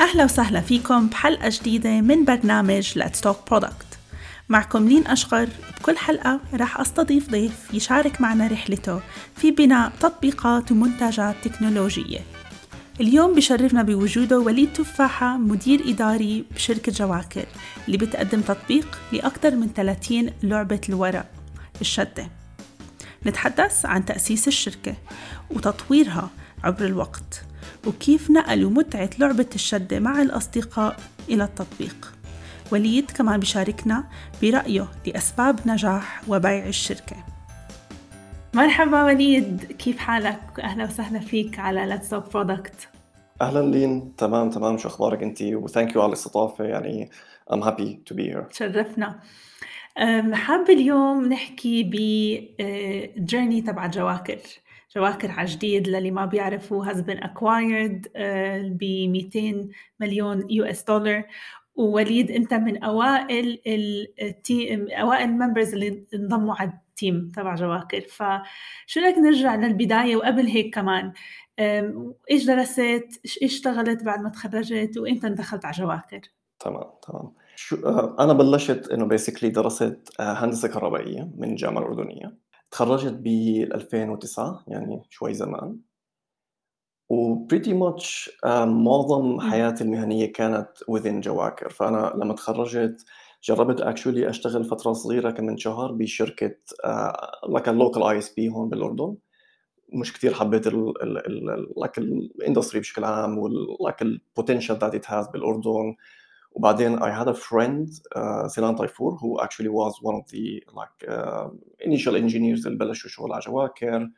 أهلا وسهلا فيكم بحلقة جديدة من برنامج Let's Talk Product. معكم لين أشغر بكل حلقة راح أستضيف ضيف يشارك معنا رحلته في بناء تطبيقات ومنتجات تكنولوجية. اليوم بشرفنا بوجوده وليد تفاحة مدير إداري بشركة جواكر اللي بتقدم تطبيق لأكثر من 30 لعبة الورق الشدة. نتحدث عن تأسيس الشركة وتطويرها عبر الوقت. وكيف نقلوا متعة لعبة الشدة مع الأصدقاء إلى التطبيق. وليد كمان بيشاركنا برأيه لأسباب نجاح وبيع الشركة. مرحبا وليد كيف حالك؟ أهلا وسهلا فيك على Let's Talk Product. أهلا لين. تمام تمام. شو أخبارك أنت؟ وثانك يو على الاستضافة. يعني I'm happy to be here. تشرفنا. حابة اليوم نحكي بجيرني تبع جواكر جواكر على جديد للي ما بيعرفوا has been acquired ب 200 مليون يو اس دولار ووليد انت من أوائل التيم أوائل الممبرز اللي انضموا على التيم تبع جواكر. فشو لك نرجع للبداية وقبل هيك كمان؟ إيش درست؟ إيش اشتغلت بعد ما تخرجت؟ وإمتى دخلت على جواكر؟ تمام تمام. شو آه، أنا بلشت إنه بيسكلي درست آه، هندسة كهربائية من الجامعة الأردنية. تخرجت ب 2009 يعني شوي زمان. وبريتي ماتش معظم حياتي المهنية كانت within جواكر. فأنا لما تخرجت جربت اكشولي أشتغل فترة صغيرة كمان شهر بشركة لك اللوكال اي اس بي هون بالأردن. مش كثير حبيت ال ال ال لك الاندستري بشكل عام ولك البوتنشال ذات ات هاز بالأردن. وبعدين I had a friend uh, سيلان طيفور who actually was one of the like uh, initial engineers اللي بلشوا شغل على جواكر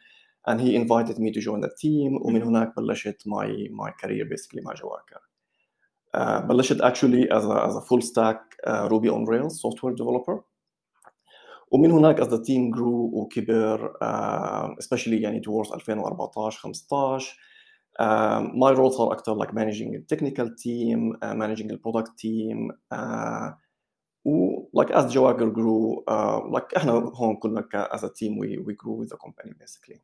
and he invited me to join the team ومن هناك بلشت my my career basically مع جواكر uh, بلشت actually as a, as a full stack uh, Ruby on Rails software developer ومن هناك as the team grew وكبر uh, especially يعني towards 2014 15 Uh, my role صار أكثر like managing the technical team, uh, managing the product team, uh, و like as Jawager grew, uh, like إحنا هون كلنا ك- as a team we we grew with the company basically.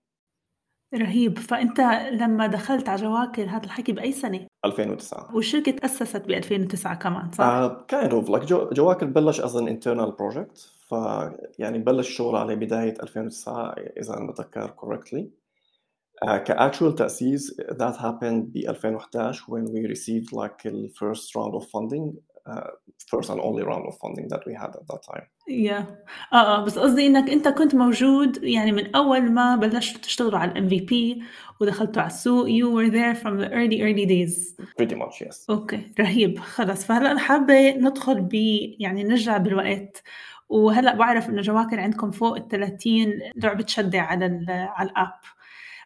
رهيب فانت لما دخلت على جواكر هذا الحكي باي سنه 2009. والشركة تاسست ب 2009 كمان صح Uh, of like جو, جواكر بلش as an internal project ف يعني بلش شغل عليه بداية 2009 إذا أنا بتذكر correctly. Uh, كاكشوال تأسيس that happened ب 2011 when we received like the first round of funding uh, first and only round of funding that we had at that time. يا آه بس قصدي إنك أنت كنت موجود يعني من أول ما بلشتوا تشتغلوا على الام في بي ودخلتوا على السوق you were there from the early early days. Pretty much yes. أوكي رهيب. خلص فهلا حابة ندخل ب يعني نرجع بالوقت. وهلا بعرف إنه جواكر عندكم فوق ال 30 لعبة شدة على على الأب.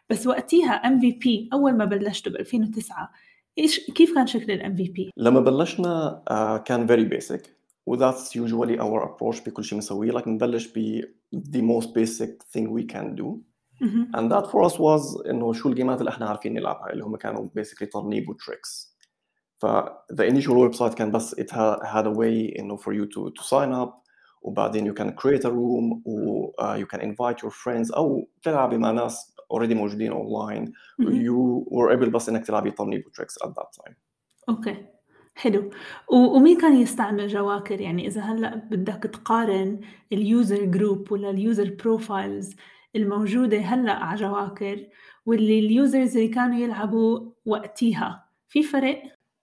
بس وقتها ام في بي أول ما بلشتوا ب 2009 إيش كيف كان شكل الام في بي؟ لما بلشنا uh, كان very basic. و that's usually our approach بكل شيء بنسويه like بنبلش ب the most basic thing we can do. and that for us was إنه شو الجيمات اللي إحنا عارفين نلعبها اللي هم كانوا basically ترنيب وتريكس ف the initial website كان بس it ha- had a way إنه for you to to sign up. وبعدين you can create a room و uh, you can invite your friends أو تلعبي مع ناس already موجودين online. you were able بس إنك تلعبي ترنيب وتريكس at that time. أوكي. حلو. و- ومين كان يستعمل جواكر؟ يعني إذا هلأ بدك تقارن اليوزر جروب ولا اليوزر بروفايلز الموجودة هلأ على جواكر واللي اليوزرز اللي كانوا يلعبوا وقتيها في فرق؟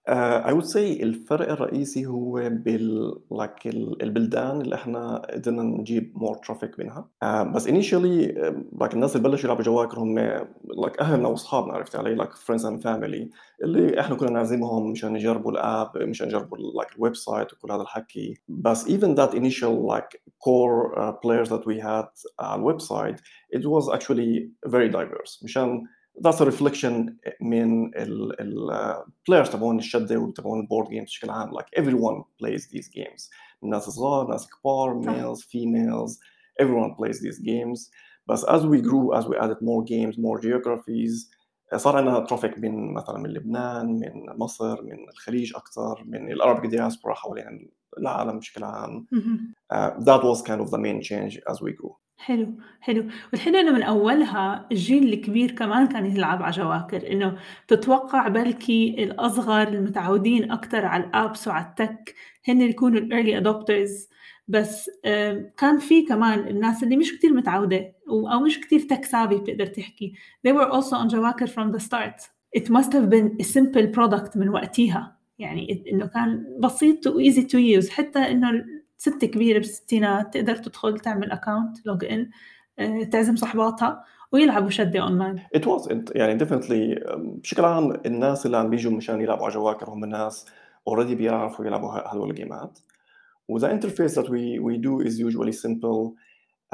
Uh, I would say الفرق الرئيسي هو بال like ال- البلدان اللي إحنا قدرنا نجيب more traffic منها. uh, بس initially uh, like الناس اللي بلشوا يلعبوا جواكر هم like أهلنا وأصحابنا عرفت علي؟ like friends and family. اللي إحنا كنا نعزمهم مشان نجربوا الآب مشان نجربوا like الويب سايت وكل هذا الحكي. بس even that initial like core uh, players that we had على الويب سايت it was actually very diverse. مشان that's a reflection من ال ال players تبعون الشدة وتبعون البورد جيمز بشكل عام like everyone plays these games ناس صغار ناس كبار صح. males females everyone plays these games بس as we grew as we added more games more geographies صار عندنا ترافيك من مثلا من لبنان من مصر من الخليج اكثر من الارابيك دياسبورا حوالين العالم بشكل عام مهم. uh, that was kind of the main change as we grew حلو، حلو، والحلو إنه من أولها الجيل الكبير كمان كان يلعب على جواكر، إنه تتوقع بلكي الأصغر المتعودين أكتر على الapps وعلى الtech هن يكونوا الearly adopters. بس كان في كمان الناس اللي مش كتير متعودة أو مش كتير tech savvy بتقدر تحكي. They were also on جواكر from the start. It must have been a simple product من وقتيها. يعني إنه كان بسيط وeasy to use. حتى إنه ست كبيرة بالستينات تقدر تدخل تعمل اكونت لوج ان تعزم صحباتها ويلعبوا شدة اونلاين. Was it, يعني definitely بشكل عام الناس اللي عم بيجوا مشان يلعبوا على جواكر هم الناس already بيعرفوا يلعبوا هدول الجيمات. و the interface that we we do is usually simple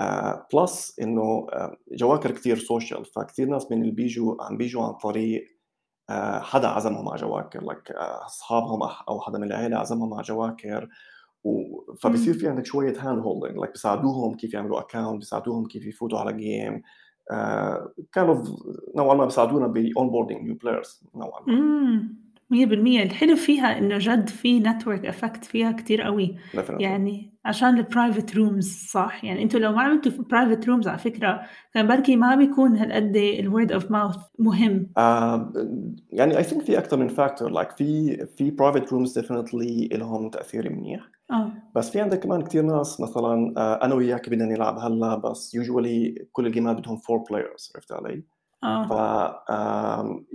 uh, plus إنه جواكر كثير سوشيال فكثير ناس من اللي بيجوا عم بيجوا عن طريق uh, حدا عزمهم على جواكر like أصحابهم أو حدا من العيلة عزمهم على جواكر فبصير في عندك شوية هاند هولدنج لايك بيساعدوهم كيف يعملوا اكونت بيساعدوهم كيف يفوتوا على جيم كان اوف نوعا ما بيساعدونا باون بوردينج نيو بلايرز نوعا ما. 100% الحلو فيها إنه جد في network effect فيها كتير قوي. Definitely. يعني عشان البرايفت رومز صح؟ يعني أنتوا لو ما عملتوا برايفت رومز على فكرة كان بركي ما بيكون هالقد الورد اوف ماوث مهم. آه يعني اي ثينك في أكثر من فاكتور لايك في في برايفت رومز ديفينتلي لهم تأثير منيح. آه. بس في عندك كمان كثير ناس مثلا آه أنا وياك بدنا نلعب هلا بس يوجوالي كل الجيمات بدهم فور بلايرز عرفت علي؟ آه. ف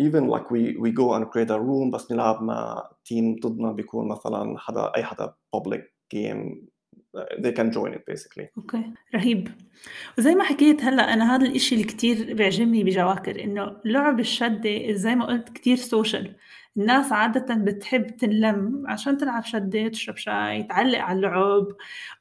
even like we we go and create a room بس نلعب مع تيم ضدنا بيكون مثلا حدا أي حدا public game they can join it basically. أوكي. رهيب. وزي ما حكيت هلأ أنا هذا الإشي اللي كتير بيعجبني بجواكر إنه لعب الشدة زي ما قلت كتير سوشيال الناس عادة بتحب تنلم عشان تلعب شدة تشرب شاي تعلق على اللعب.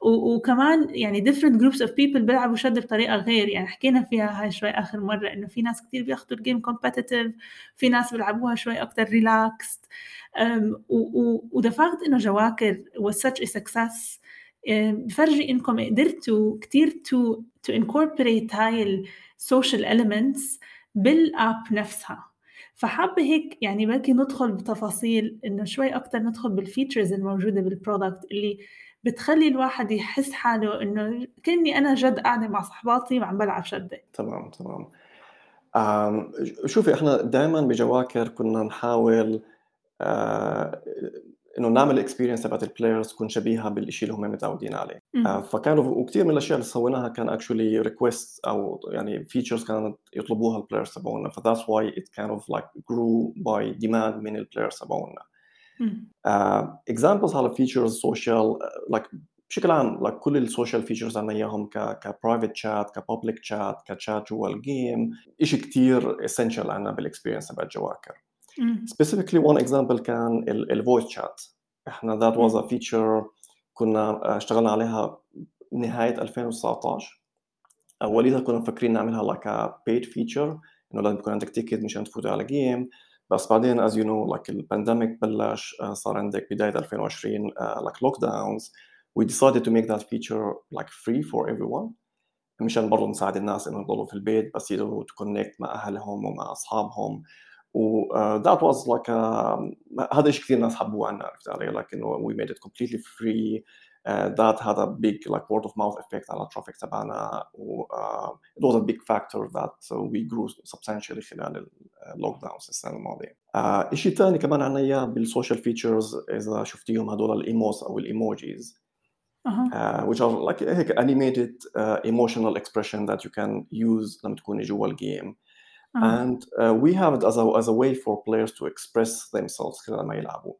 و- وكمان يعني different groups of people بيلعبوا شدة بطريقة غير. يعني حكينا فيها هاي شوي آخر مرة إنه في ناس كتير بياخدوا الجيم competitive في ناس بيلعبوها شوي أكتر relaxed. um, و the fact إنه جواكر was such a success بفرجي إنكم قدرتوا كتير to to incorporate هاي السوشيال elements بالاب نفسها. فحابة هيك يعني بلكي ندخل بتفاصيل إنه شوي أكتر ندخل بالفيتشرز الموجودة بالبرودكت اللي بتخلي الواحد يحس حاله إنه كأني أنا جد قاعدة مع صحباتي وعم بلعب شدة. تمام تمام. شوفي إحنا دائما بجواكر كنا نحاول آه، إنه نعمل الاكسبيرينس تبعت البلايرز تكون شبيهة بالشيء اللي هم متعودين عليه. آه، فكانوا وكثير من الأشياء اللي سويناها كان اكشولي ريكويست أو يعني فيتشرز كانت يطلبوها البلايرز تبعونا فذاتس واي ات كان اوف لايك جرو باي ديماند من البلايرز تبعونا. اكزامبلز على فيتشرز سوشيال لايك بشكل عام لايك كل السوشيال فيتشرز عندنا إياهم ك كبرايفت شات كبابليك شات كشات جوا الجيم شيء كثير اسينشال عندنا بالاكسبيرينس تبع جواكر specifically one example كان الفويس شات إحنا that was a feature كنا اشتغلنا عليها نهاية 2019 اوليها كنا مفكرين نعملها like a paid feature إنه لازم يكون عندك تيكت مشان تفوت على جيم بس بعدين as you know like البانديميك بلش uh, صار عندك بداية 2020 uh, like lockdowns. We decided to make that feature like free for everyone. مشان برضه نساعد الناس انه يضلوا في البيت بس يقدروا تكونكت مع أهلهم ومع أصحابهم. that was like a, هذا الشيء كثير ناس حبوه عنا عرفت علي like انه we made it completely free uh, that had a big like word of mouth effect على الترافيك تبعنا و uh, it was a big factor that uh, we grew substantially خلال اللوك داونز السنه الماضيه. uh, شيء ثاني كمان عنا اياه بالسوشيال فيتشرز اذا شفتيهم هدول الايموز او الايموجيز أها uh, which are like هيك animated uh, emotional expression that you can use لما تكوني جوا الجيم أها and uh, we have it as a, as a way for players to express themselves خلال ما يلعبوا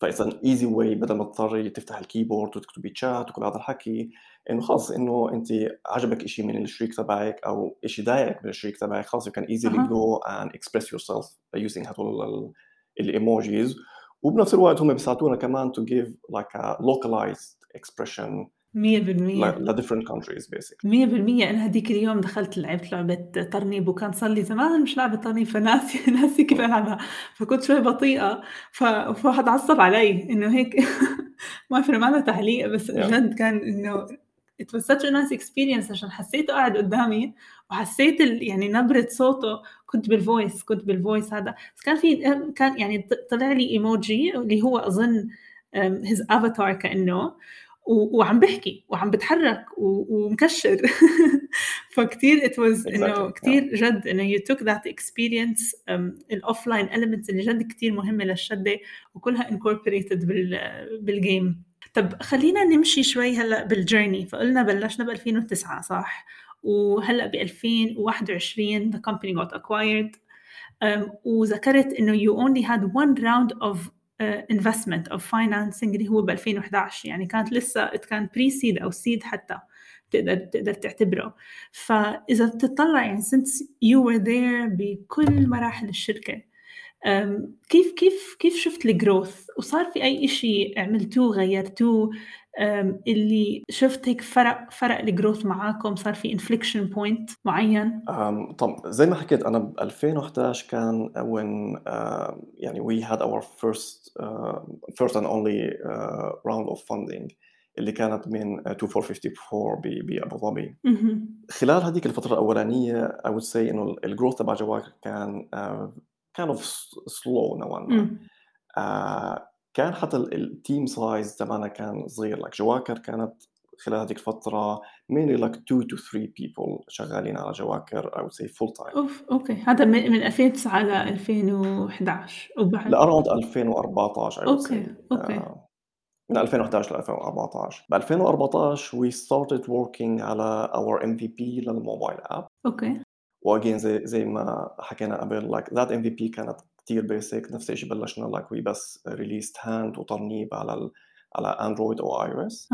فإتس an easy way بدل ما تضطري تفتح الكيبورد وتكتبي تشات وكل هذا الحكي انه خلص انه انت عجبك شيء من الشريك تبعك او شيء ضايقك من الشريك تبعك خلص you can easily أها. go and express yourself using هدول الايموجيز وبنفس الوقت هم بيساعدونا كمان to give like a localized expression 100% ل different countries basically. مية بالمية. أنا هديك اليوم دخلت لعبت لعبة ترنيب وكان صار لي زمان مش لعبة ترنيب فناسي ناسي كيف ألعبها. فكنت شوي بطيئة. ف- فواحد عصب علي إنه هيك ما في ما له تعليق بس Yeah. جد كان إنه it was such a nice experience عشان حسيته قاعد قدامي وحسيت ال... يعني نبرة صوته. كنت بالفويس كنت بالفويس هذا. بس كان في كان يعني طلع لي ايموجي اللي هو أظن um, his avatar كأنه. وعم بحكي وعم بتحرك ومكشر. فكتير it was إنه كتير جد إنه you took that experience الاوفلاين elements اللي جد كتير مهمة للشدة وكلها incorporated بالجيم طب خلينا نمشي شوي هلأ بالجيرني فقلنا بلشنا ب 2009 صح؟ وهلأ ب 2021 the company got acquired. Um, وذكرت إنه you only had one round of investment of financing اللي هو ب 2011 يعني كانت لسه كان بري سيد أو سيد حتى تقدر تقدر تعتبره. فإذا بتطلع يعني since you were there بكل مراحل الشركة كيف كيف كيف شفت الجروث وصار في أي شيء عملتوه غيرتوه؟ اللي شفت هيك فرق فرق الجروث معاكم؟ صار في انفليكشن بوينت معين؟ طب زي ما حكيت أنا ب 2011 كان when uh, يعني we had our first uh, first and only uh, round of funding اللي كانت من 2454 بابو ظبي. خلال هذيك الفترة الأولانية I would say إنه الجروث تبع جواكر كان uh, kind of slow نوعا ما. آه كان حتى التيم سايز تبعنا كان صغير. لك جواكر كانت خلال هذيك الفترة mainly like 2 to 3 people شغالين على جواكر I would say full time. أوف أوكي. هذا من, من 2009 ل 2011 وبعد ل around 2014 I would أوكي say. أوكي. آه من 2011 ل 2014 ب 2014 we started working على our MVP للموبايل اب أوكي. واجين زي زي ما حكينا قبل like that MVP كانت كتير بيسك نفس الشيء بلشنا like we بس ريليست هاند وترنيب على ال على اندرويد او اي او اس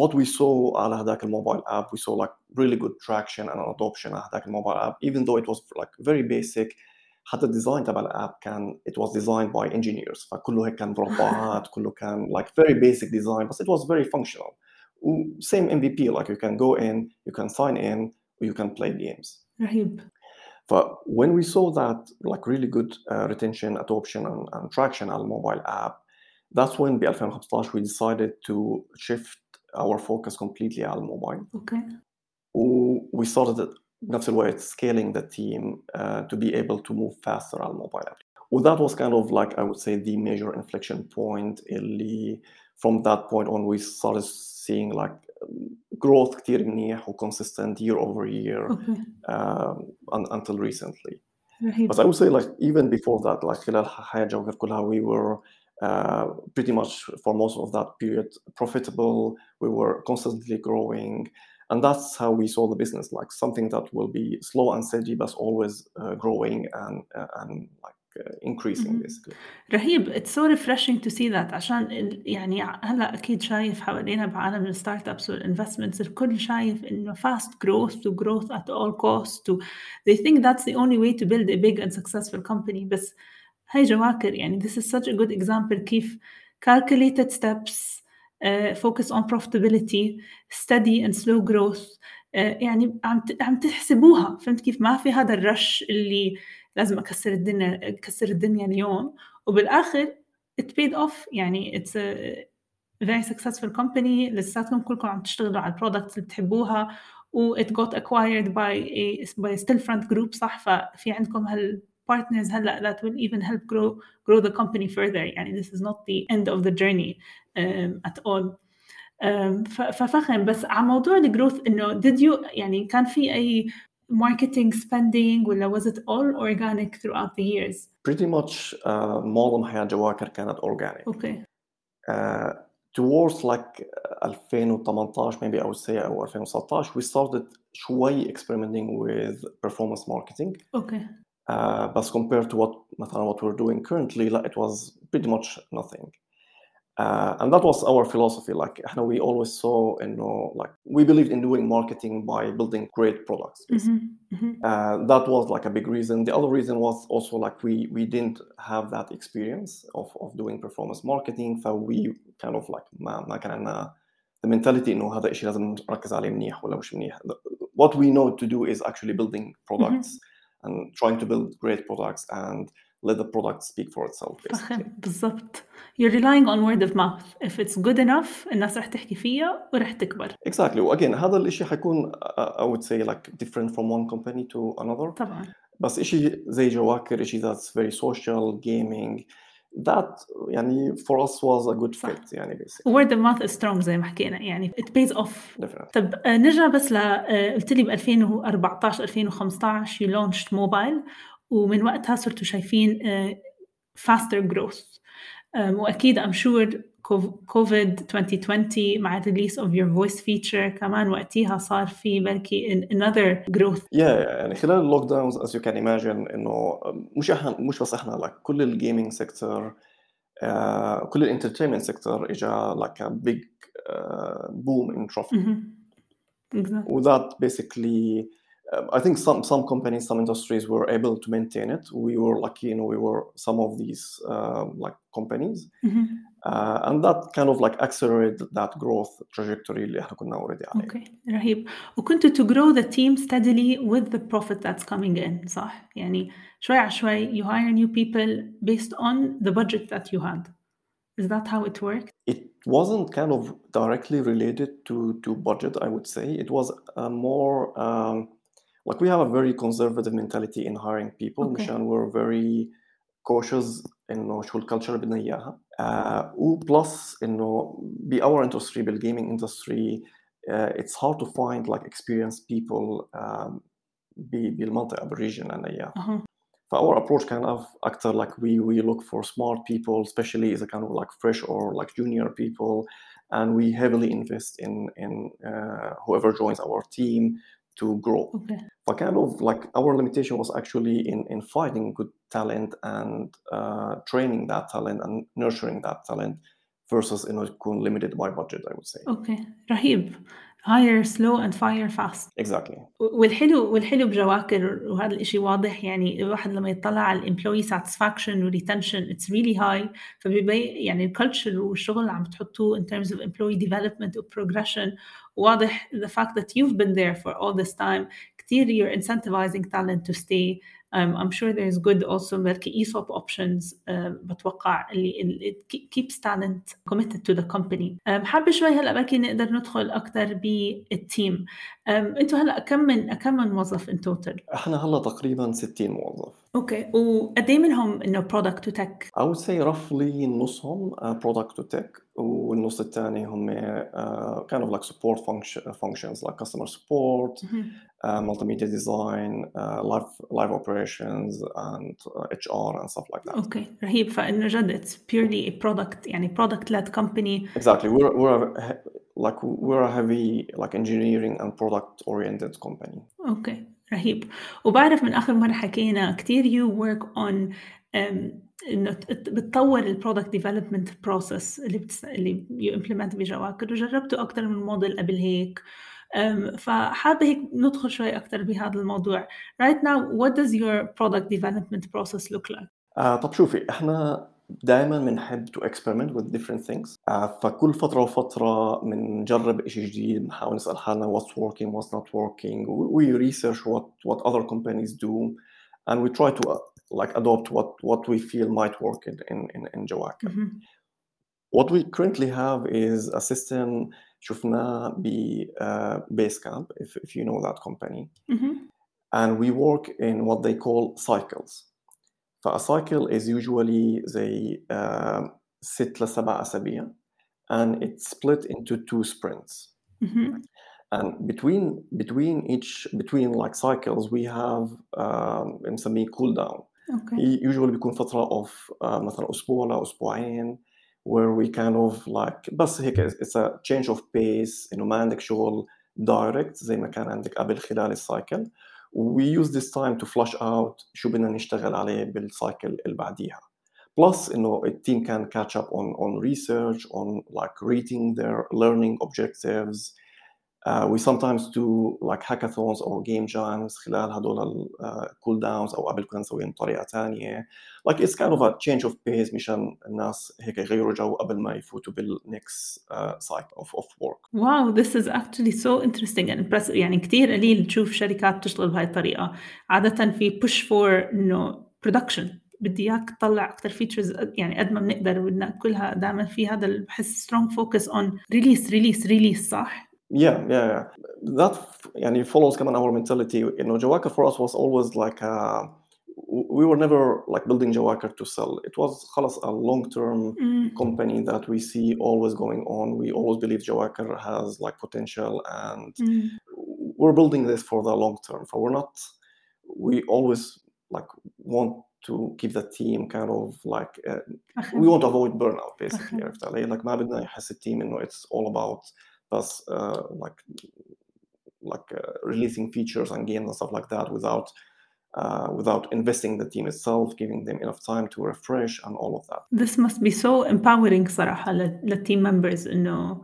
what we saw على هذاك الموبايل اب we saw like really good traction and adoption على هذاك الموبايل اب even though it was like very basic حتى الديزاين تبع الاب كان it was designed by engineers فكله هيك كان مربعات كله كان like very basic design but it was very functional same MVP like you can go in you can sign in you can play games رهيب But when we saw that like really good uh, retention, adoption and, and traction على الموبايل app, that's when ب 2015 we decided to shift our focus completely على الموبايل. Okay. we started بنفس الوقت scaling the team uh, to be able to move faster على الموبايل app. Well, that was kind of like I would say the major inflection point اللي from that point on we started seeing like growth كتير منيح و consistent year over year Okay. um, un- until recently. رهيب But I would say like even before that like خلال حياة جوكر كلها we were uh, pretty much for most of that period profitable. We were constantly growing. And that's how we saw the business like something that will be slow and steady, but always uh, growing and, uh, and like uh, increasing Mhm. basically. رهيب it's so refreshing to see that عشان ال- يعني هلا اكيد شايف حوالينا بعالم الستارت ابس والانفستمنتس الكل شايف انه fast growth و growth at all cost و they think that's the only way to build a big and successful company بس هاي جواكر يعني this is such a good example كيف calculated steps uh, focus on profitability steady and slow growth uh, يعني عم ت- عم تحسبوها فهمت كيف ما في هذا الرش اللي لازم اكسر الدنيا اكسر الدنيا اليوم وبالاخر it paid off يعني a very successful company لساتكم كلكم عم تشتغلوا على البرودكتس اللي بتحبوها و it got acquired by a by Stillfront group صح ففي عندكم هال partners هلا that will even help grow grow the company further يعني this is not the end of the journey um, at all um, ففخم بس على موضوع الجروث انه did you يعني كان في اي marketing spending ولا was it all organic throughout the years؟ Pretty much uh, معظم حياة جواكر كانت organic. اوكي Uh, towards like 2018 maybe I would say أو 2019 we started شوي experimenting with performance marketing اوكي uh, but compared to what مثلا what we're doing currently لا, it was pretty much nothing uh, and that was our philosophy like احنا we always saw انه like we believed in doing marketing by building great products مهم. مهم. uh, that was like a big reason. The other reason was also like we we didn't have that experience of, of doing performance marketing, so we kind of like ما ما كان عندنا the mentality انه هذا الشيء لازم نركز عليه منيح ولا مش منيح. What we know to do is actually building products and trying to build great products and let the product speak for itself basically. فخم بالضبط you're relying on word of mouth if it's good enough الناس رح تحكي فيها ورح تكبر Exactly. Again هذا الشيء حيكون uh, I would say like different from one company to another. طبعا بس إشي زي جواكر إشي that's very social gaming that يعني for us was a good صح. fit يعني basically word of mouth is strong زي ما حكينا يعني it pays off definitely طب آه، نرجع بس ل آه، قلت لي ب 2014 2015 you launched موبايل ومن وقتها صرتوا شايفين آه، faster growth وأكيد I'm sure كوفيد 2020 مع الريليس of your voice feature كمان وقتها صار في بركي an- another growth yeah يعني خلال اللوك داونز as you can imagine إنه مش إحنا مش بس إحنا like كل الجيمنج سيكتور كل الانترتينمنت سيكتور اجى like a big uh, boom in traffic مهم. exactly. without basically um, I think some some companies, some industries were able to maintain it. We were lucky, you know, we were some of these um, like companies, مهم. uh, and that kind of like accelerated that growth trajectory اللي احنا كنا already عليه. اوكي رهيب وكنتوا to grow the team steadily with the profit that's coming in صح يعني شوي على شوي you hire new people based on the budget that you had is that how it worked It wasn't kind of directly related to to budget, I would say. It was a more um, like we have a very conservative mentality in hiring people. Okay. مشان we're very cautious انه شو الكالتشر بدنا اياها. Uh, وبلس انه ب our industry بالgaming industry uh, it's hard to find like experienced people um, ب- بالمنطقة بالريجن عنا اياها. اها ف our approach kind of actor like we we look for smart people, especially as a kind of like fresh or like junior people, and we heavily invest in in uh, whoever joins our team to grow. Okay. But kind of like our limitation was actually in, in finding good talent and uh, training that talent and nurturing that talent versus you know limited by budget, I would say. Okay, Rahib, hire slow and fire fast Exactly. والحلو والحلو بجواكر وهذا الاشي واضح يعني الواحد لما يطلع على الامبلوي ساتسفاكشن والريتنشن اتس ريلي هاي فبيبين يعني الكالتشر والشغل اللي عم تحطوه in terms of employee development و progression واضح the fact that you've been there for all this time كتير you're incentivizing talent to stay um, I'm sure there's good also بركي ESOP options um, بتوقع اللي, it keeps talent committed to the company um, حابة شوي هلأ بركي نقدر ندخل أكتر بالتيم um, أنتوا هلأ كم من كم من موظف in total؟ إحنا هلأ تقريبا 60 موظف. اوكي وقد ايه منهم انه product to tech؟ I would say roughly نصهم uh, product to tech والنص الثاني هم uh, kind of like support function, functions like customer support, uh, multimedia design, uh, live live operations, and uh, HR and stuff like that. اوكي رهيب فانه جد it's purely a product يعني product led company Exactly, we're we're a, he- like we're a heavy like engineering and product oriented company. اوكي رهيب. وبعرف من آخر مرة حكينا كثير work on um, إنه بتطور البرودكت ديفلوبمنت بروسيس اللي بتس... اللي you implement بجواكر. وجربتوا أكثر من موديل قبل هيك. um, فحابة هيك ندخل شوي أكثر بهذا الموضوع. Now what does your product development process look like? آه طب شوفي إحنا دائما بنحب to experiment with different things آه فكل فترة وفترة بنجرب اشي جديد بنحاول نسأل حالنا what's working what's not working we research what what other companies do and we try to uh, like adopt what what we feel might work in in in, in Jawaka. مهم. What we currently have is a system شفناه ب uh, Basecamp if if you know that company مهم. and we work in what they call cycles. فا cycle is usually زي uh, ست لسبع أسابيع and it's split into two sprints. مهم. And between between each between like cycles we have um, بنسميه cool down. اوكي هي usually بيكون فترة of uh, مثلا أسبوع لأسبوعين where we kind of like بس هيك it's a change of pace إنه ما عندك شغل direct زي ما كان عندك قبل خلال السايكل we use this time to flush out شو بدنا نشتغل عليه بالسايكل اللي بعديها plus إنه التيم can catch up on on research on like reading their learning objectives Uh, we sometimes do like hackathons or game jams خلال هدول ال uh, cool downs أو قبل كنا نسويهم بطريقة تانية like it's kind of a change of pace مشان الناس هيك يغيروا جو قبل ما يفوتوا بال next uh, cycle of, of work واو this is actually so interesting and impressive يعني كتير قليل تشوف شركات تشتغل بهاي الطريقة عادة في push for إنه production بدي اياك تطلع اكثر فيتشرز يعني قد ما بنقدر بدنا كلها دائما في هذا ال- بحس strong focus on release release release صح؟ yeah, yeah, yeah. That and it follows kind of our mentality. You know, Jawaker for us was always like uh, a, we were never like building Jawaker to sell. It was خلاص a long-term mm. company that we see always going on. We always believe Jawaker has like potential, and mm. we're building this for the long term. For we're not, we always like want to keep the team kind of like uh, we want to avoid burnout basically. like ما بدنا يحس التيم انه it's all about بس uh, like like uh, releasing features and games and stuff like that without uh, without investing the team itself, giving them enough time to refresh and all of that. This must be so empowering صراحة لل- للتيم members إنه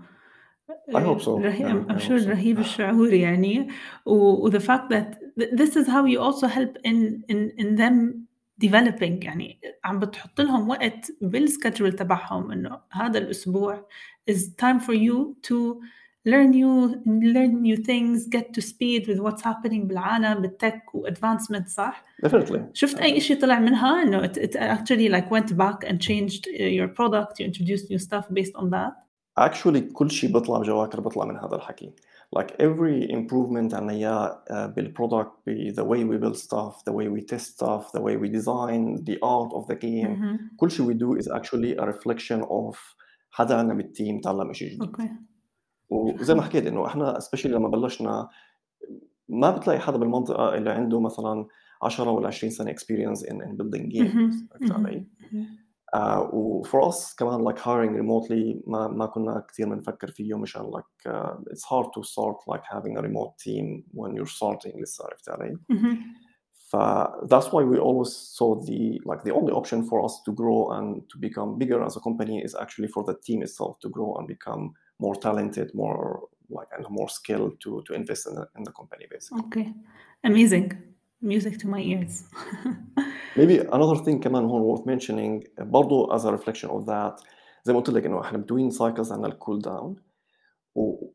I hope so. رهيب, Yeah, I'm I sure hope so. رهيب الشعور يعني و, و the fact that th- this is how you also help in in in them developing يعني عم بتحط لهم وقت بالسكجول تبعهم إنه هذا الأسبوع is time for you to learn new learn new things get to speed with what's happening بالعالم بالتك و advancement صح؟ Definitely. شفت أي شيء طلع منها إنه it, it actually like went back and changed uh, your product you introduced new stuff based on that Actually كل شيء بيطلع بجواكر بيطلع من هذا الحكي. Like every improvement عنا إياه uh, بالproduct, ب- the way we build stuff, the way we test stuff, the way we design, the art of the game. مهم. كل شيء we do is actually a reflection of حدا عنا بالتيم تعلم شيء جديد. اوكي وزي ما حكيت انه احنا especially لما بلشنا ما بتلاقي حدا بالمنطقه اللي عنده مثلا 10 ولا 20 سنه experience in, in building games مهم. عرفت مهم. علي؟ آه و for us كمان like hiring remotely ما ما كنا كثير بنفكر فيه مشان like uh, it's hard to start like having a remote team when you're starting لسه عرفت علي؟ مهم. ف that's why we always saw the like the only option for us to grow and to become bigger as a company is actually for the team itself to grow and become more talented, more like and more skilled to to invest in the, in the company basically. Okay. Amazing. Music to my ears. Maybe another thing كمان هون worth mentioning برضو as a reflection of that زي ما قلت لك انه احنا between cycles عندنا الكول داون و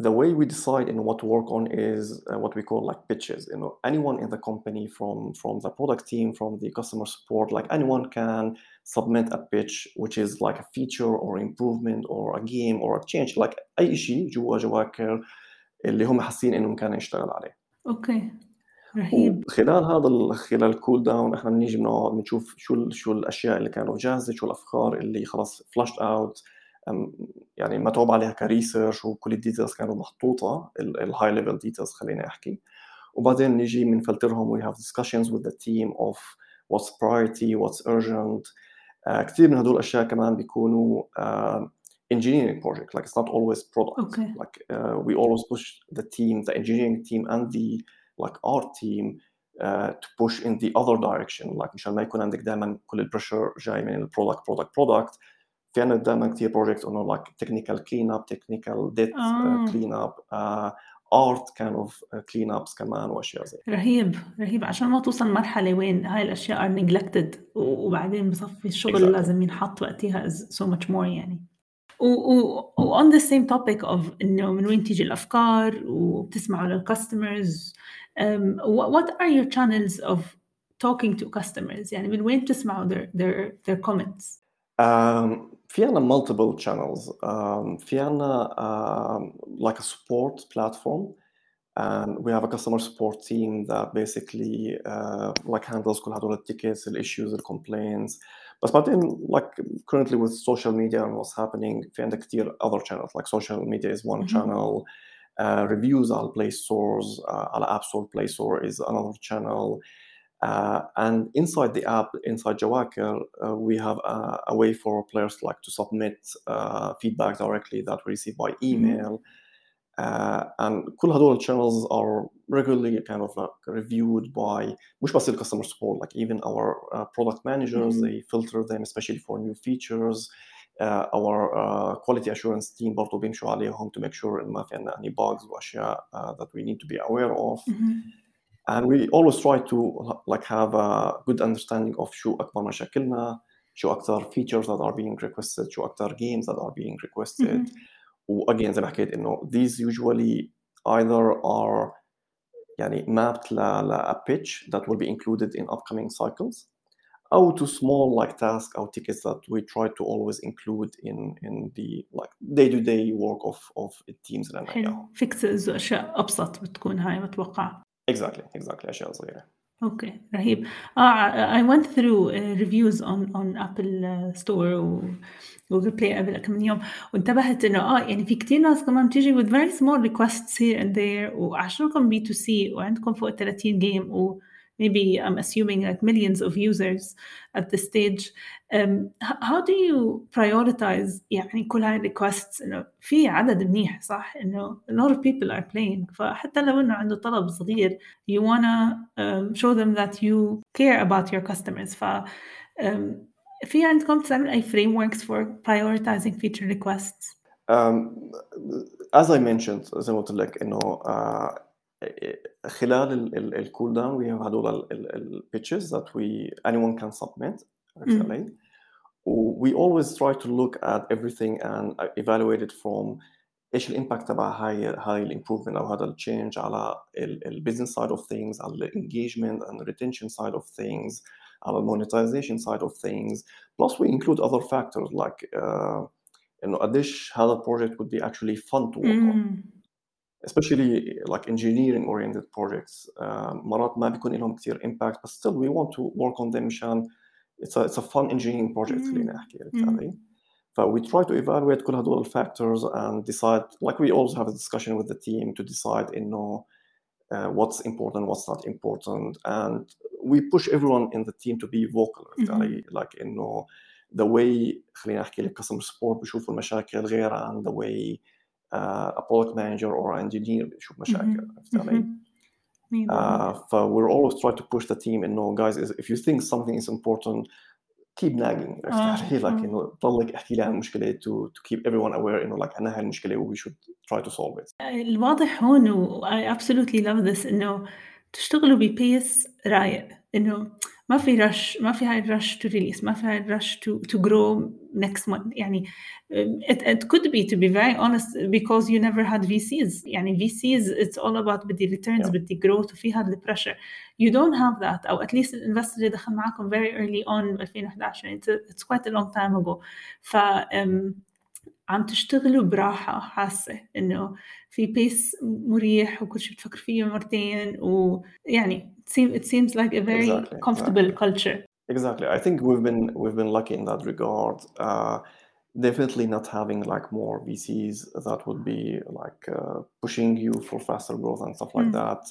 the way we decide in what to work on is uh, what we call like pitches. You know, anyone in the company, from from the product team, from the customer support, like anyone can submit a pitch, which is like a feature or improvement or a game or a change, like أي شيء جوا جواكر اللي هم حاسين انه مكان يشتغل عليه. اوكي رهيب. وخلال هذا ال- خلال الكول داون إحنا بنيجي بنقعد بنشوف شو شو الأشياء اللي كانوا جاهزة شو الأفكار اللي خلاص فلاشت اوت يعني متعوب عليها كريسيرش وكل الديتيلز كانوا محطوطة الهاي ليفل ديتيلز خليني أحكي. وبعدين نيجي بنفلترهم have discussions with the team of what's priority what's urgent. uh, كثير من هدول الأشياء كمان بيكونوا uh, engineering project like it's not always product. Okay. like uh, we always push the team the engineering team and the like our team to push in the other direction. Like مشان ما يكون عندك دائما كل البريشر جاي من البرودكت برودكت برودكت في عندنا دائما كثير بروجكت انه لايك تكنيكال كلين اب تكنيكال ديت كلين اب ارت كان اوف كلين ابس كمان واشياء زي رهيب رهيب. عشان ما توصل مرحلة وين هاي الأشياء ار نيجلكتد وبعدين بصفي الشغل exactly. لازم ينحط وقتها سو ماتش مور يعني. و, و, و on the same topic of إنه من وين تيجي الأفكار وبتسمعوا للكاستمرز um, what, what are your channels of talking to customers يعني من وين بتسمعوا their, their, their comments Um, في عنا multiple channels. Um, في عنا um, like a support platform and we have a customer support team that basically uh, like handles كل هدول التيكتس, الissues, الcomplaints. بس بعدين like currently with social media and what's happening في عندك كتير other channels like social media is one Mhm. channel uh, reviews على Play stores uh, على App Store Play Store is another channel uh, and inside the app, inside Jawaker, uh, we have a, a way for players like to submit uh, feedback directly that we receive by email. Uh, and كل هدول channels are regularly kind of like reviewed by مش بس ال customer support, like even our uh, product managers, Mhm. they filter them especially for new features. Uh, our uh, quality assurance team برضو بيمشوا عليهم to make sure إن ما في عندنا any bugs وأشياء uh, that we need to be aware of. and we always try to like have a good understanding of شو أكبر مشاكلنا شو أكثر features that are being requested شو أكثر games that are being requested و again زي ما حكيت إنه these usually either are يعني mapped ل, ل a pitch that will be included in upcoming cycles أو to small like tasks أو tickets that we try to always include in in the like day-to-day work of of the teams اللي عنا حلو إياهم. فيكسز وأشياء أبسط بتكون هاي بتوقع exactly exactly أشياء صغيرة اوكي رهيب اه I went through uh, reviews on on Apple uh, Store و جوجل بلاي قبل كم من يوم وانتبهت انه اه يعني في كتير ناس كمان بتيجي with very small requests here and there وعشركم بي تو سي وعندكم فوق 30 جيم و maybe I'm assuming like millions of users at this stage um, how do you prioritize يعني كل هاي requests انه في عدد منيح صح انه a lot of people are playing فحتى لو انه عنده طلب صغير you wanna um, show them that you care about your customers ف um, في عندكم تعمل اي frameworks for prioritizing feature requests Um, as I mentioned زي ما قلت لك انه uh, خلال الكول داون we have هدول ال pitches that we anyone can submit actually we always try to look at everything and evaluate it from ايش الامباكت تبع هاي هاي الامبروفمنت او هذا التشينج على البزنس سايد اوف ثينجز على الانجيجمنت and retention side of things على monetization side of things plus we include other factors like uh, انه قديش هذا البروجكت would be actually fun to work on especially like engineering oriented projects uh, مرات ما بيكون لهم كثير impact but still we want to work on them مشان it's a, it's a fun engineering project خلينا احكي عرفت علي؟ ف we try to evaluate كل هدول factors and decide like we always have a discussion with the team to decide انه uh, what's important what's not important and we push everyone in the team to be vocal عرفت علي؟ like انه the way خلينا احكي لك customer support بيشوفوا المشاكل غير عن the way uh, a product manager or an engineer بيشوف مشاكل عرفت علي؟ Uh, ف we're always try to push the team انه guys if you think something is important keep nagging عرفت علي؟ like انه ضلك احكي لي عن المشكله to to keep everyone aware انه like عندنا هاي المشكله و we should try to solve it. الواضح هون و I absolutely love this انه تشتغلوا ببيس رايق انه ما في رش ما في هاي الرش to release ما في هاي الرش to to grow next month يعني it, it could be to be very honest because you never had VCs يعني VCs it's all about بدي returns Yeah. بدي growth وفي هذا البريشر you don't have that او at least الانفستر اللي دخل معكم very early on ب 2011 يعني it's, it's quite a long time ago ف um, عم تشتغلوا براحة حاسة إنه في بيس مريح وكل شيء بتفكر فيه مرتين ويعني it seems, it seems like a very Exactly, comfortable exactly. culture Exactly. I think we've been we've been lucky in that regard. Uh, definitely not having like more VCs that would be like uh, pushing you for faster growth and stuff like Mm. that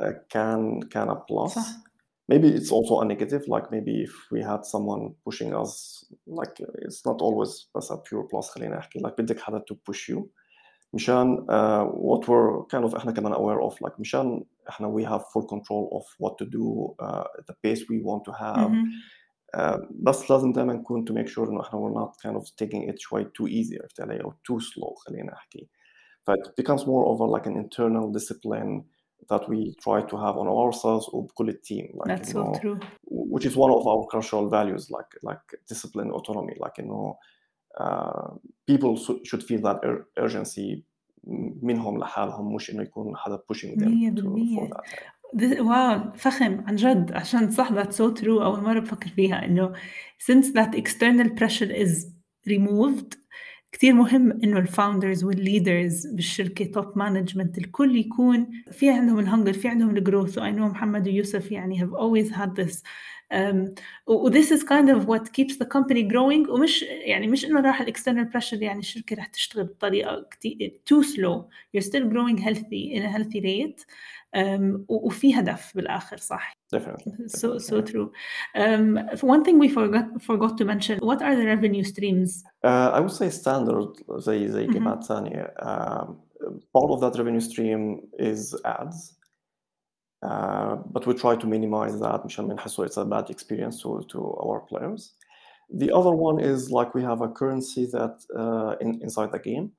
uh, can can a plus. صح Maybe it's also a negative. Like maybe if we had someone pushing us, like uh, it's not always بس a pure plus. خلينا نحكي like بدك حدا to push you. مشان uh, what we're kind of احنا كمان aware of like مشان احنا we have full control of what to do uh, the pace we want to have مهم. uh, بس لازم دائما نكون to make sure انه احنا we're not kind of taking it شوي too easy عرفت علي او too slow خلينا احكي ف it becomes more of a, like an internal discipline that we try to have on ourselves وبكل التيم like that's you so know true which is one of our cultural values like like discipline autonomy like you know uh, people should should feel that ur- urgency منهم لحالهم مش انه يكون حدا pushing them مية to, for بالمية that This- واو فخم عن جد عشان صح that's so true أول مرة بفكر فيها إنه since that external pressure is removed كتير مهم إنه الفاوندرز والليدرز بالشركة توب مانجمنت الكل يكون في عندهم الهنجر في عندهم الجروث وأي نو محمد ويوسف يعني have always had this um, و و this is kind of what keeps the company growing. ومش يعني مش إنه راح الاكسترنال pressure يعني الشركة راح تشتغل بطريقة كتير too slow. You're still growing healthy in a healthy rate. وفي هدف بالآخر صح definitely, so definitely, so yeah. true um, one thing we forgot forgot to mention what are the revenue streams Uh, I would say standard زي زي Mhm. كلمات ثانية um, part of that revenue stream is ads uh, but we try to minimize that مشان ما نحسوا it's a bad experience to, to our players the other one is like we have a currency that uh, in, inside the game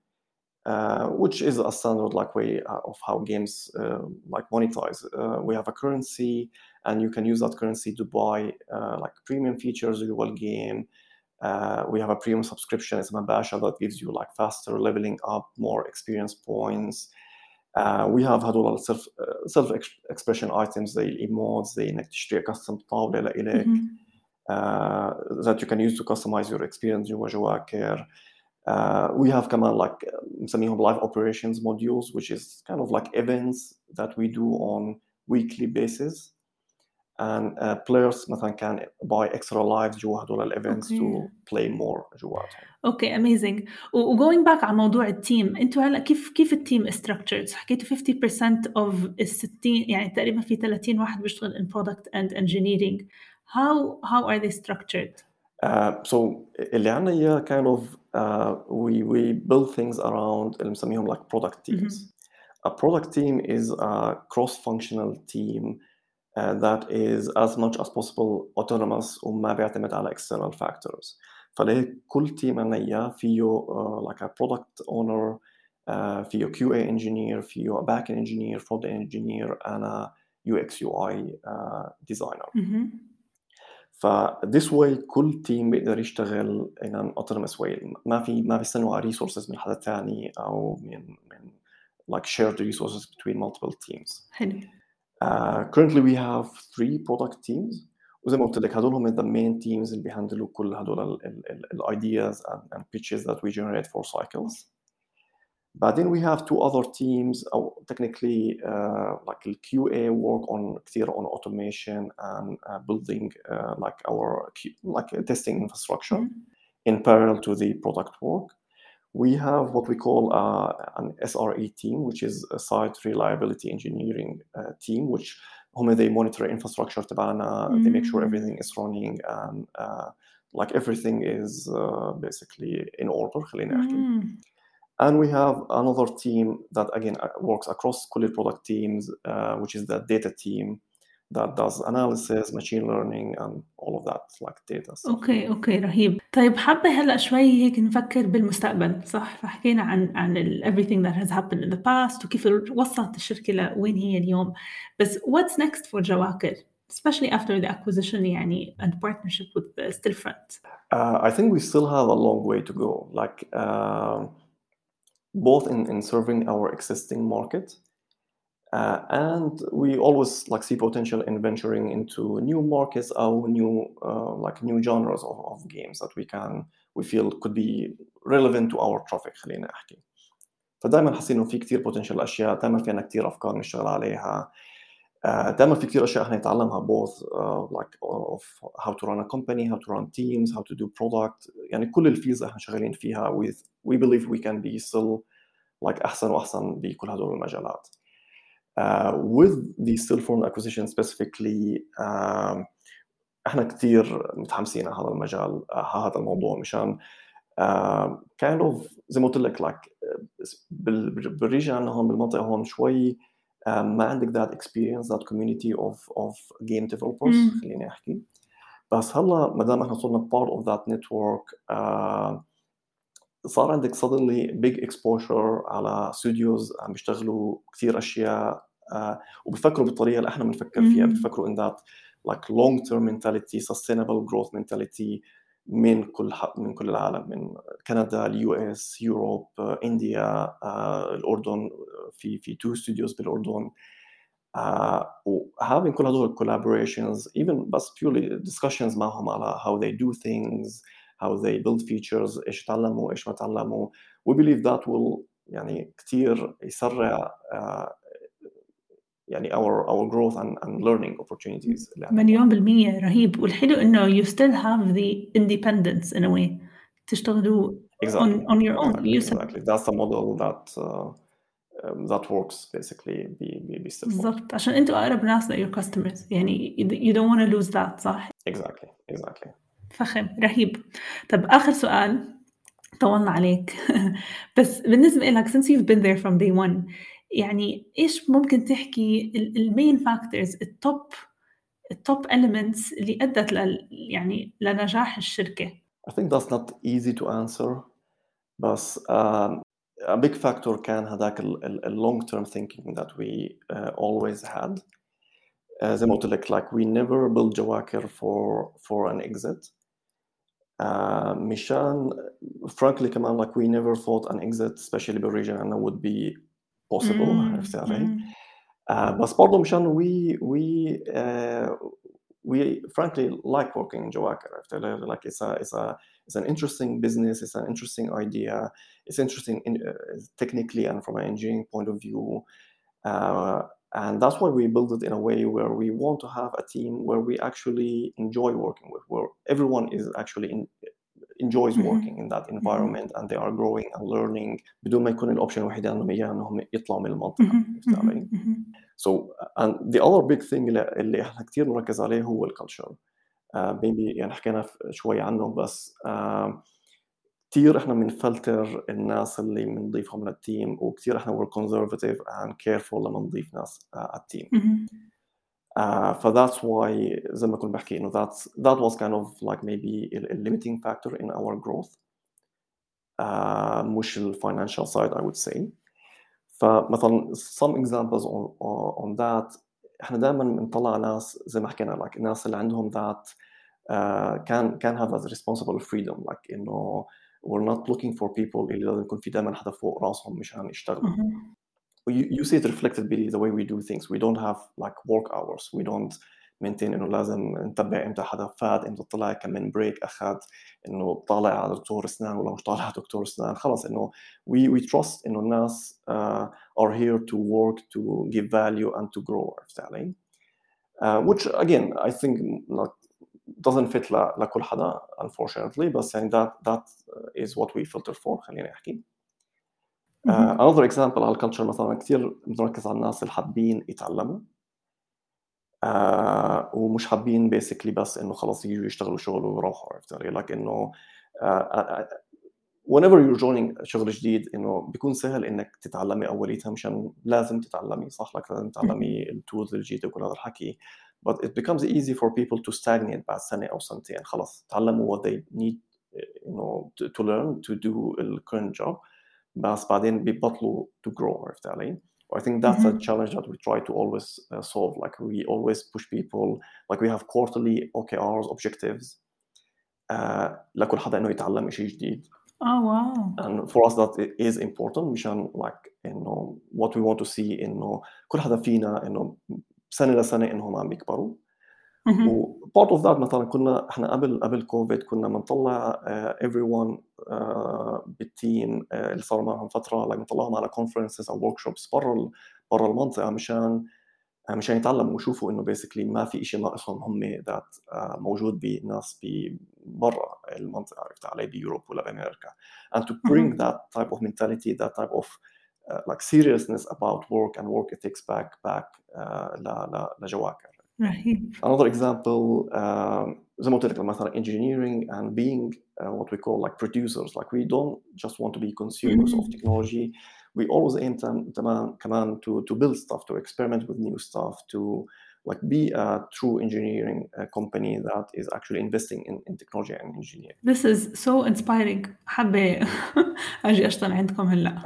uh, which is a standard like way uh, of how games uh, like monetize uh, we have a currency and you can use that currency to buy uh, like premium features جوا الجيم uh, we have a premium subscription اسمها باشا that gives you like faster leveling up more experience points uh, we have هدول self uh, self ex- expression items زي الايموتس زي انك تشتري custom طاولة لإلك Mhm. uh, that you can use to customize your experience جوا جواكر uh, we have كمان like uh, نسميهم live operations modules which is kind of like events that we do on weekly basis and uh, players مثلا كان buy extra lives جوا هدول الايفنتس أوكي. to play more جواتهم اوكي اميزنج وجوينج باك على موضوع التيم انتوا هلا كيف كيف التيم استراكشرد حكيتوا 50% اوف ال 60 يعني تقريبا في 30 واحد بيشتغل in product and engineering how how are they structured Uh, so اللي عنا اياه kind of uh, we we build things around اللي بنسميهم like product teams. A product team is a cross-functional team uh, that is as much as possible autonomous وما بيعتمد على external factors. فلهيك كل تيم عنا اياه فيه uh, like a product owner uh, فيه QA engineer فيه a backend engineer front end engineer and a UX UI uh, designer. مهم. ف this way كل تيم بيقدر يشتغل in an autonomous way ما في ما بيستنوا على resources من حدا تاني أو من من like shared resources between multiple teams. حلو Uh, currently we have three product teams وزي ما قلت لك هدول هم the main teams اللي بيهندلوا كل هدول ال ال ال ال ideas and, and pitches that we generate for cycles. بعدين we have two other teams أو technically uh, like ال QA work on كثير on automation and uh, building uh, like our Q- like a testing infrastructure مهم. in parallel to the product work. We have what we call uh, an SRE team, which is a site reliability engineering uh, team, which هم they monitor infrastructure تبعنا, they make sure Mm. everything is running and uh, like everything is uh, basically in order خلينا نحكي. مم. And we have another team that again uh, works across كل product teams, uh, which is the data team that does analysis, machine learning, and all of that, like data stuff. اوكي اوكي رهيب طيب حابة هلا شوي هيك نفكر بالمستقبل صح فحكينا عن عن ال everything that has happened in the past وكيف وصلت الشركة لوين هي اليوم بس what's next for جواكر especially after the acquisition يعني and partnership with uh, Stillfront Uh, I think we still have a long way to go, like uh, both in, in serving our existing market, uh, and we always like see potential in venturing into new markets or new uh, like new genres of, of games that we can we feel could be relevant to our traffic خلينا احكي. فدائما حاسين انه في كثير potential اشياء، دائما في عنا كثير افكار نشتغل عليها. Uh, دائما في كثير أشياء إحنا نتعلمها both uh, like of how to run a company, how to run teams, how to do product يعني كل الفيلدز إحنا شغالين فيها with we believe we can be still like أحسن وأحسن بكل هدول المجالات. Uh, with the Stillform acquisition specifically um, إحنا كثير متحمسين على هذا المجال على هذا الموضوع مشان uh, kind of زي ما قلت لك like بال- بالريجن هون بالمنطقة هون شوي ما عندك ذات اكسبيرينس ذات كوميونتي اوف اوف جيم ديفلوبرز خليني أحكي. بس هلا ما دام إحنا صرنا بارت اوف ذات نتورك صار عندك suddenly big exposure على ستوديوز عم بيشتغلوا كثير أشياء آه، وبفكروا بالطريقة اللي إحنا بنفكر فيها بفكروا ان ذات لايك لونج تيرم mentality sustainable growth mentality. من كل من كل العالم من كندا اليو إس يوروب إنديا الأردن في في تو ستوديوز بالأردن uh, having كل هدول collaborations even بس purely discussions معهم على how they do things how they build features إيش تعلموا إيش ما تعلموا. We believe that will يعني كثير يسرع uh, يعني our our growth and, and learning opportunities اللي عندنا. مليون بالمية رهيب والحلو انه you still have the independence in a way تشتغلوا exactly on, on your own exactly, you said exactly. that's the model that uh, um, that works basically ب ب بستيل بالضبط عشان انتوا اقرب ناس ل your customers يعني you don't want to lose that صح exactly exactly فخم رهيب طب آخر سؤال طولنا عليك بس بالنسبة لك since you've been there from day one يعني إيش ممكن تحكي المين فاكتورز التوب التوب elements اللي أدت لل يعني لنجاح الشركة I think that's not easy to answer بس um, a big factor كان هذاك ال, ال, ال long term thinking that we uh, always had uh, زي ما قلت لك like we never built جواكر for for an exit uh, مشان frankly كمان like we never thought an exit especially بالريجن أنه would be possible عرفتي علي بس برضه مشان وي وي we frankly like working in Jawaker. Like it's a it's a it's an interesting business. It's an interesting idea. It's interesting in, uh, technically and from an engineering point of view. Uh, and that's why we build it in a way where we want to have a team where we actually enjoy working with, where everyone is actually in, enjoys working in that environment and they are growing and learning. بدون ما يكون الاوبشن الوحيد عندهم اياه انهم يطلعوا من المنطقة. عرفت علي؟ So and the other big thing اللي, إحنا كثير نركز عليه هو الكالتشر uh, maybe يعني حكينا شوي عنه بس uh, كثير إحنا بنفلتر الناس اللي بنضيفهم للتيم وكثير إحنا we're conservative and careful لما نضيف ناس uh, على التيم. uh, ف that's why زي ما كنت بحكي انه that's that was kind of like maybe a, a limiting factor in our growth uh, مش ال financial side I would say فمثلا some examples on, on that احنا دائما بنطلع ناس زي ما حكينا like الناس اللي عندهم that uh, can can have that responsible freedom like انه we're not looking for people اللي لازم يكون في دائما حدا فوق راسهم مشان يشتغلوا مهم. you, you see it reflected by the way we do things we don't have like work hours we don't maintain انه لازم نتبع امتى حدا فات امتى طلع كم من بريك اخذ انه طالع على دكتور اسنان ولا مش طالع على دكتور اسنان خلص انه we we trust انه الناس uh, are here to work to give value and to grow عرفت علي؟ Uh, which again I think like, doesn't fit ل, لكل حدا unfortunately بس يعني that that is what we filter for خليني احكي مهم. another example على الكالتشر مثلا كثير بنركز على الناس اللي حابين يتعلموا uh, ومش حابين بيسكلي بس إنه خلص يجوا يشتغلوا شغل ويروحوا عرفت علي؟ like إنه uh, whenever you're joining شغل جديد إنه بيكون سهل إنك تتعلمي أوليتها مشان لازم تتعلمي صح لك لازم تتعلمي التولز الجديده وكل هذا الحكي but it becomes easy for people to stagnate بعد سنة أو سنتين خلص تعلموا what they need you know to, to learn to do the current job بس بعدين بيبطلوا to grow عرفت علي؟ I think that's a مهم. challenge that we try to always uh, solve. Like we always push people, like we have quarterly OKRs, objectives. Uh, لكل حدا انه يتعلم شيء جديد. اه واو And for us that i- is important مشان like انه what we want to see انه كل حدا فينا انه سنه لسنه انهم عم يكبروا. مهم. و part of that مثلا كنا إحنا قبل قبل كوفيد كنا بنطلع uh, everyone uh, بالتيم uh, اللي صار معهم فترة like بنطلعهم على conferences أو workshops برا ال- برا المنطقة مشان مشان يتعلموا ويشوفوا إنه basically ما في شيء ناقصهم هم ذات موجود بناس برا المنطقة عرفت علي؟ بيوروب ولا بأمريكا. And to bring that type of mentality that type of uh, like seriousness about work and work ethics back back uh, ل, ل, لجواكر رهيب Another example, um, زي ما قلت لك مثلا engineering and being uh, what we call like producers. Like we don't just want to be consumers of مهم. technology. We always aim to, كمان كمان to to build stuff, to experiment with new stuff, to like be a true engineering uh, company that is actually investing in, in technology and engineering. This is so inspiring حابة أجي أشتغل عندكم هلا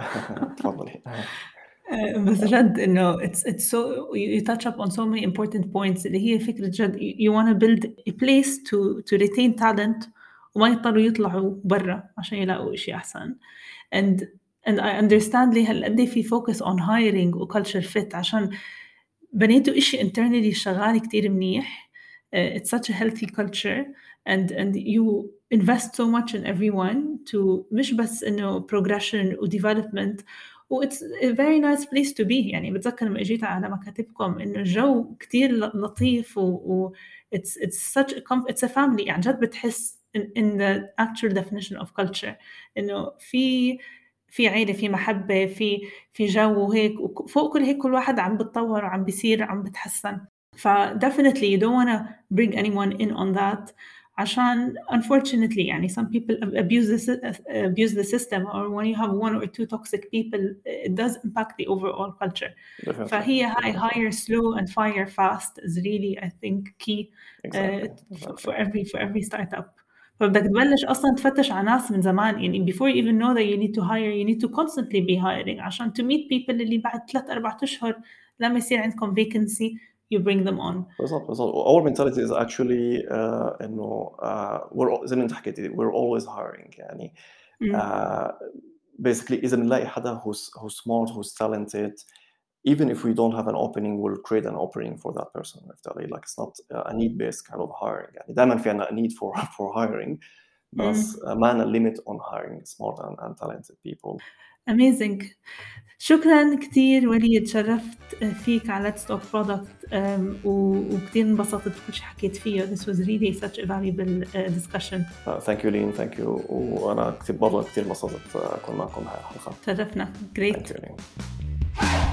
تفضلي. آه، بس جد إنه it's it's so you you touch up on so many important points اللي هي فكرة جد you you want to build a place to to retain talent وما يضطروا يطلعوا برا عشان يلاقوا إشي أحسن and and I understand ليه هالقد في focus on hiring و culture fit عشان بنيتوا إشي internally شغال كتير منيح uh, it's such a healthy culture and and you invest so much in everyone to مش بس إنه progression و development و it's a very nice place to be. يعني بتذكر لما إجيت على مكاتبكم إنه الجو كتير ل- لطيف و, it's it's such a it's a family. يعني جد بتحس in, in the actual definition of culture. إنه في في عيلة في محبة في في جو وهيك وفوق كل هيك كل واحد عم بتطور وعم بيصير عم بتحسن. ف definitely you don't want to bring anyone in on that. عشان unfortunately يعني some people ab- abuse the, sy- abuse the system or when you have one or two toxic people it does impact the overall culture Definitely. فهي هاي Definitely. hire slow and fire fast is really I think key uh, Exactly. for Exactly. every for every startup فبدك تبلش اصلا تفتش على ناس من زمان يعني before you even know that you need to hire you need to constantly be hiring عشان to meet people اللي بعد ثلاث اربع اشهر لما يصير عندكم vacancy you bring them on بالضبط بالضبط our mentality is actually uh, انه uh, we're زي ما انت حكيتي we're always hiring يعني Mm. uh, basically اذا بنلاقي حدا who's who's smart who's talented even if we don't have an opening we'll create an opening for that person عرفت علي like it's not a need based kind of hiring يعني دائما في عنا a need for for hiring بس uh, ما عنا limit on hiring smart and, and talented people اميزنج شكرا كتير وليد تشرفت فيك على Let's Talk Product وكتير انبسطت بكل شيء حكيت فيه. This was really such a valuable آه، discussion. آه، thank you Lynn thank you. وأنا كتير برضه كتير انبسطت آه، أكون معكم هاي الحلقة. تشرفنا. Great. Thank you, Lynn.